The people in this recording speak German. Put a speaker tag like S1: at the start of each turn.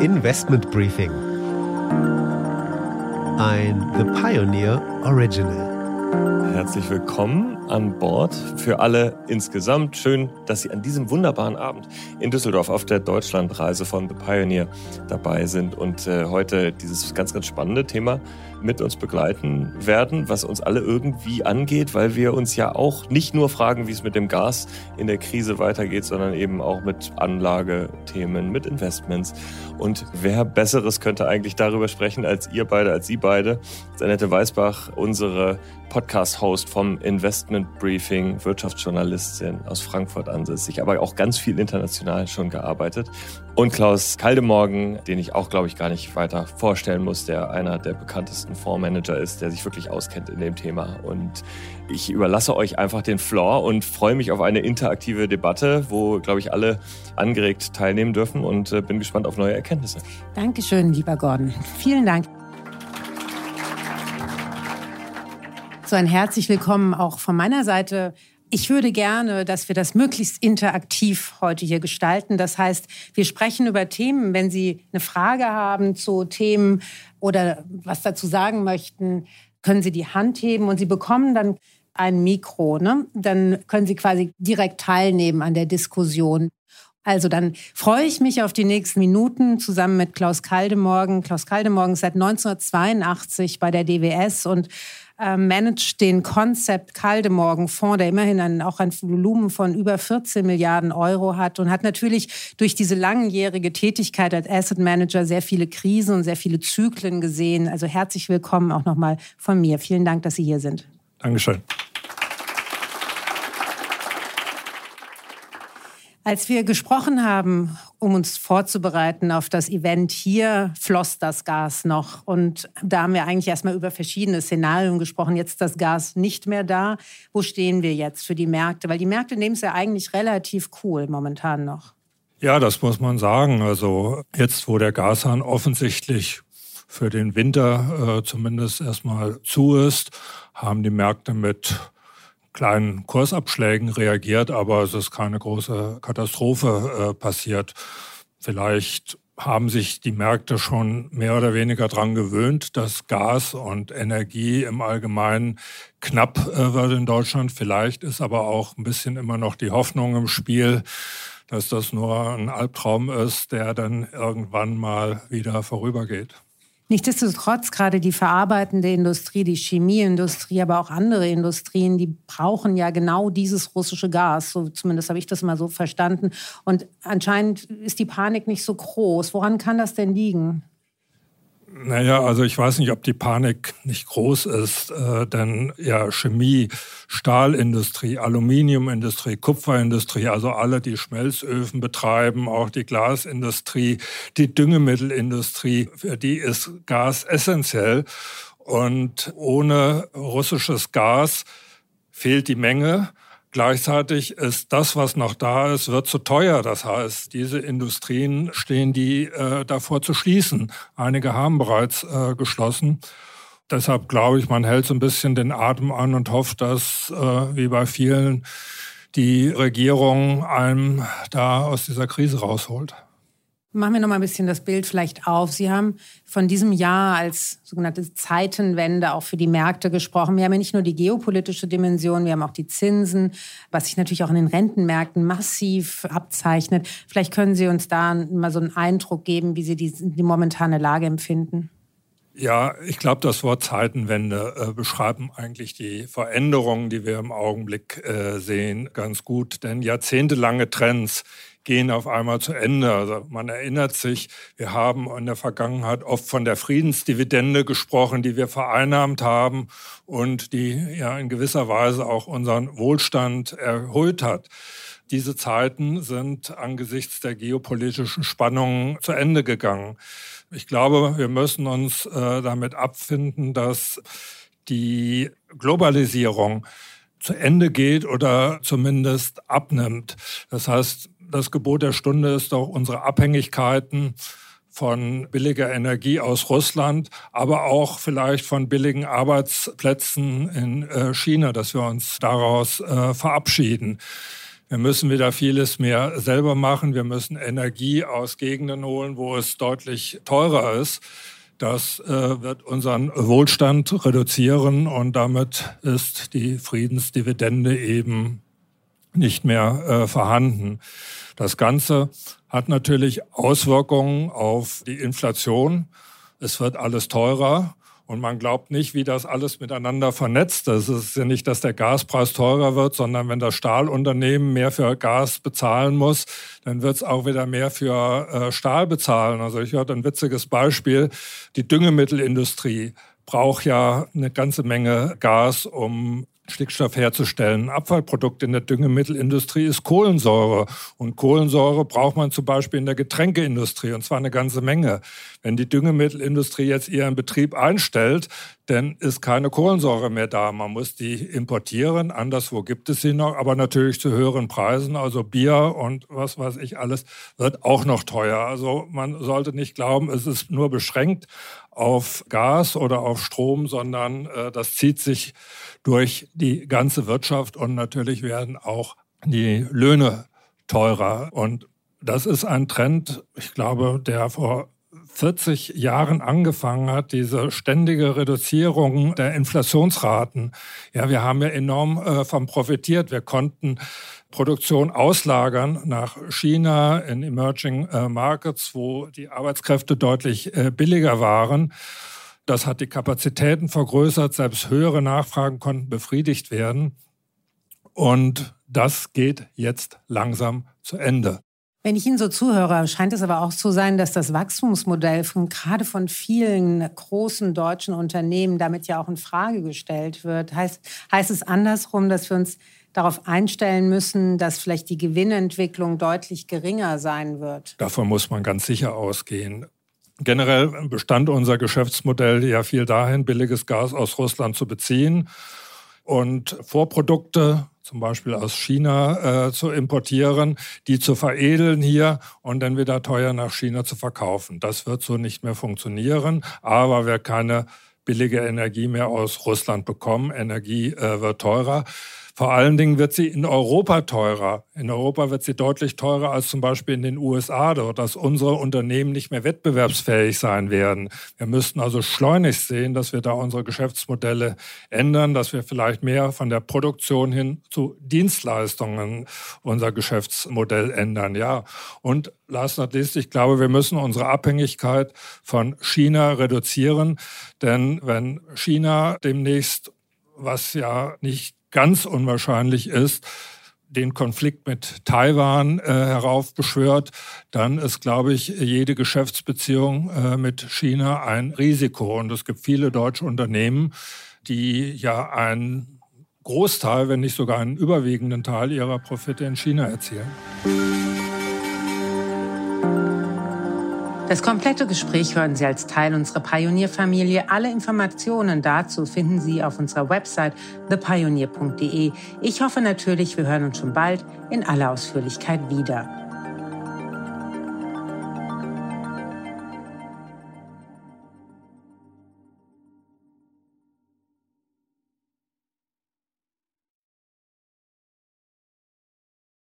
S1: Investment Briefing. Ein The Pioneer Original.
S2: Herzlich willkommen an Bord. Für alle insgesamt schön, dass Sie an diesem wunderbaren Abend in Düsseldorf auf der Deutschlandreise von The Pioneer dabei sind und äh, heute dieses ganz, ganz spannende Thema mit uns begleiten werden, was uns alle irgendwie angeht, weil wir uns ja auch nicht nur fragen, wie es mit dem Gas in der Krise weitergeht, sondern eben auch mit Anlagethemen, mit Investments. Und wer Besseres könnte eigentlich darüber sprechen als ihr beide, als Sie beide? Annette Weißbach, unsere Podcast-Host vom Investment Briefing, Wirtschaftsjournalistin aus Frankfurt ansässig, aber auch ganz viel international schon gearbeitet. Und Klaus Kaldemorgen, den ich auch, glaube ich, gar nicht weiter vorstellen muss, der einer der bekanntesten Fondsmanager ist, der sich wirklich auskennt in dem Thema. Und ich überlasse euch einfach den Floor und freue mich auf eine interaktive Debatte, wo, glaube ich, alle angeregt teilnehmen dürfen und äh, bin gespannt auf neue Erkenntnisse.
S3: Dankeschön, lieber Gordon. Vielen Dank. So ein herzlich willkommen auch von meiner Seite. Ich würde gerne, dass wir das möglichst interaktiv heute hier gestalten. Das heißt, wir sprechen über Themen. Wenn Sie eine Frage haben zu Themen oder was dazu sagen möchten, können Sie die Hand heben und Sie bekommen dann ein Mikro. Ne? Dann können Sie quasi direkt teilnehmen an der Diskussion. Also dann freue ich mich auf die nächsten Minuten zusammen mit Klaus Kaldemorgen. Klaus Kaldemorgen ist seit 1982 bei der DWS und äh, managt den Concept Kaldemorgen Fonds, der immerhin ein, auch ein Volumen von über 14 Milliarden Euro hat und hat natürlich durch diese langjährige Tätigkeit als Asset Manager sehr viele Krisen und sehr viele Zyklen gesehen. Also herzlich willkommen auch nochmal von mir. Vielen Dank, dass Sie hier sind.
S4: Dankeschön.
S3: Als wir gesprochen haben, um uns vorzubereiten auf das Event hier, floss das Gas noch. Und da haben wir eigentlich erstmal über verschiedene Szenarien gesprochen. Jetzt ist das Gas nicht mehr da. Wo stehen wir jetzt für die Märkte? Weil die Märkte nehmen es ja eigentlich relativ cool momentan noch.
S4: Ja, das muss man sagen. Also jetzt, wo der Gashahn offensichtlich für den Winter äh, zumindest erstmal zu ist, haben die Märkte mit kleinen Kursabschlägen reagiert, aber es ist keine große Katastrophe äh, passiert. Vielleicht haben sich die Märkte schon mehr oder weniger daran gewöhnt, dass Gas und Energie im Allgemeinen knapp äh, wird in Deutschland. Vielleicht ist aber auch ein bisschen immer noch die Hoffnung im Spiel, dass das nur ein Albtraum ist, der dann irgendwann mal wieder vorübergeht.
S3: Nichtsdestotrotz, gerade die verarbeitende Industrie, die Chemieindustrie, aber auch andere Industrien, die brauchen ja genau dieses russische Gas. So, zumindest habe ich das mal so verstanden. Und anscheinend ist die Panik nicht so groß. Woran kann das denn liegen?
S4: Naja, also ich weiß nicht, ob die Panik nicht groß ist, äh, denn ja, Chemie, Stahlindustrie, Aluminiumindustrie, Kupferindustrie, also alle, die Schmelzöfen betreiben, auch die Glasindustrie, die Düngemittelindustrie, für die ist Gas essentiell. Und ohne russisches Gas fehlt die Menge. Gleichzeitig ist das, was noch da ist, wird zu teuer. Das heißt, diese Industrien stehen die äh, davor zu schließen. Einige haben bereits äh, geschlossen. Deshalb glaube ich, man hält so ein bisschen den Atem an und hofft, dass, äh, wie bei vielen, die Regierung einem da aus dieser Krise rausholt.
S3: Machen wir noch mal ein bisschen das Bild vielleicht auf. Sie haben von diesem Jahr als sogenannte Zeitenwende auch für die Märkte gesprochen. Wir haben ja nicht nur die geopolitische Dimension, wir haben auch die Zinsen, was sich natürlich auch in den Rentenmärkten massiv abzeichnet. Vielleicht können Sie uns da mal so einen Eindruck geben, wie Sie die, die momentane Lage empfinden.
S4: Ja, ich glaube, das Wort Zeitenwende äh, beschreiben eigentlich die Veränderungen, die wir im Augenblick äh, sehen, ganz gut. Denn jahrzehntelange Trends gehen auf einmal zu Ende. Also man erinnert sich, wir haben in der Vergangenheit oft von der Friedensdividende gesprochen, die wir vereinnahmt haben und die ja in gewisser Weise auch unseren Wohlstand erhöht hat. Diese Zeiten sind angesichts der geopolitischen Spannungen zu Ende gegangen. Ich glaube, wir müssen uns äh, damit abfinden, dass die Globalisierung zu Ende geht oder zumindest abnimmt. Das heißt, das Gebot der Stunde ist doch unsere Abhängigkeiten von billiger Energie aus Russland, aber auch vielleicht von billigen Arbeitsplätzen in äh, China, dass wir uns daraus äh, verabschieden. Wir müssen wieder vieles mehr selber machen. Wir müssen Energie aus Gegenden holen, wo es deutlich teurer ist. Das äh, wird unseren Wohlstand reduzieren und damit ist die Friedensdividende eben nicht mehr äh, vorhanden. Das Ganze hat natürlich Auswirkungen auf die Inflation. Es wird alles teurer. Und man glaubt nicht, wie das alles miteinander vernetzt ist. Es ist ja nicht, dass der Gaspreis teurer wird, sondern wenn das Stahlunternehmen mehr für Gas bezahlen muss, dann wird es auch wieder mehr für äh, Stahl bezahlen. Also ich hatte ein witziges Beispiel. Die Düngemittelindustrie braucht ja eine ganze Menge Gas, um Stickstoff herzustellen. Abfallprodukt in der Düngemittelindustrie ist Kohlensäure. Und Kohlensäure braucht man zum Beispiel in der Getränkeindustrie, und zwar eine ganze Menge. Wenn die Düngemittelindustrie jetzt ihren Betrieb einstellt, dann ist keine Kohlensäure mehr da. Man muss die importieren. Anderswo gibt es sie noch, aber natürlich zu höheren Preisen. Also Bier und was weiß ich alles wird auch noch teuer. Also man sollte nicht glauben, es ist nur beschränkt auf Gas oder auf Strom, sondern äh, das zieht sich durch die ganze Wirtschaft und natürlich werden auch die Löhne teurer. Und das ist ein Trend, ich glaube, der vor 40 Jahren angefangen hat, diese ständige Reduzierung der Inflationsraten. Ja, wir haben ja enorm äh, von profitiert. Wir konnten Produktion auslagern nach China in Emerging äh, Markets, wo die Arbeitskräfte deutlich äh, billiger waren. Das hat die Kapazitäten vergrößert, selbst höhere Nachfragen konnten befriedigt werden. Und das geht jetzt langsam zu Ende.
S3: Wenn ich Ihnen so zuhöre, scheint es aber auch zu sein, dass das Wachstumsmodell von, gerade von vielen großen deutschen Unternehmen damit ja auch in Frage gestellt wird. Heißt, heißt es andersrum, dass wir uns darauf einstellen müssen, dass vielleicht die Gewinnentwicklung deutlich geringer sein wird?
S4: Davon muss man ganz sicher ausgehen. Generell bestand unser Geschäftsmodell ja viel dahin, billiges Gas aus Russland zu beziehen und Vorprodukte zum Beispiel aus China äh, zu importieren, die zu veredeln hier und dann wieder teuer nach China zu verkaufen. Das wird so nicht mehr funktionieren, aber wer keine billige Energie mehr aus Russland bekommen, Energie äh, wird teurer. Vor allen Dingen wird sie in Europa teurer. In Europa wird sie deutlich teurer als zum Beispiel in den USA, dass unsere Unternehmen nicht mehr wettbewerbsfähig sein werden. Wir müssten also schleunigst sehen, dass wir da unsere Geschäftsmodelle ändern, dass wir vielleicht mehr von der Produktion hin zu Dienstleistungen unser Geschäftsmodell ändern. Ja, und last not least, ich glaube, wir müssen unsere Abhängigkeit von China reduzieren, denn wenn China demnächst was ja nicht ganz unwahrscheinlich ist, den Konflikt mit Taiwan äh, heraufbeschwört, dann ist, glaube ich, jede Geschäftsbeziehung äh, mit China ein Risiko. Und es gibt viele deutsche Unternehmen, die ja einen Großteil, wenn nicht sogar einen überwiegenden Teil ihrer Profite in China erzielen.
S3: Das komplette Gespräch hören Sie als Teil unserer Pionierfamilie. Alle Informationen dazu finden Sie auf unserer Website thepioneer.de. Ich hoffe natürlich, wir hören uns schon bald in aller Ausführlichkeit wieder.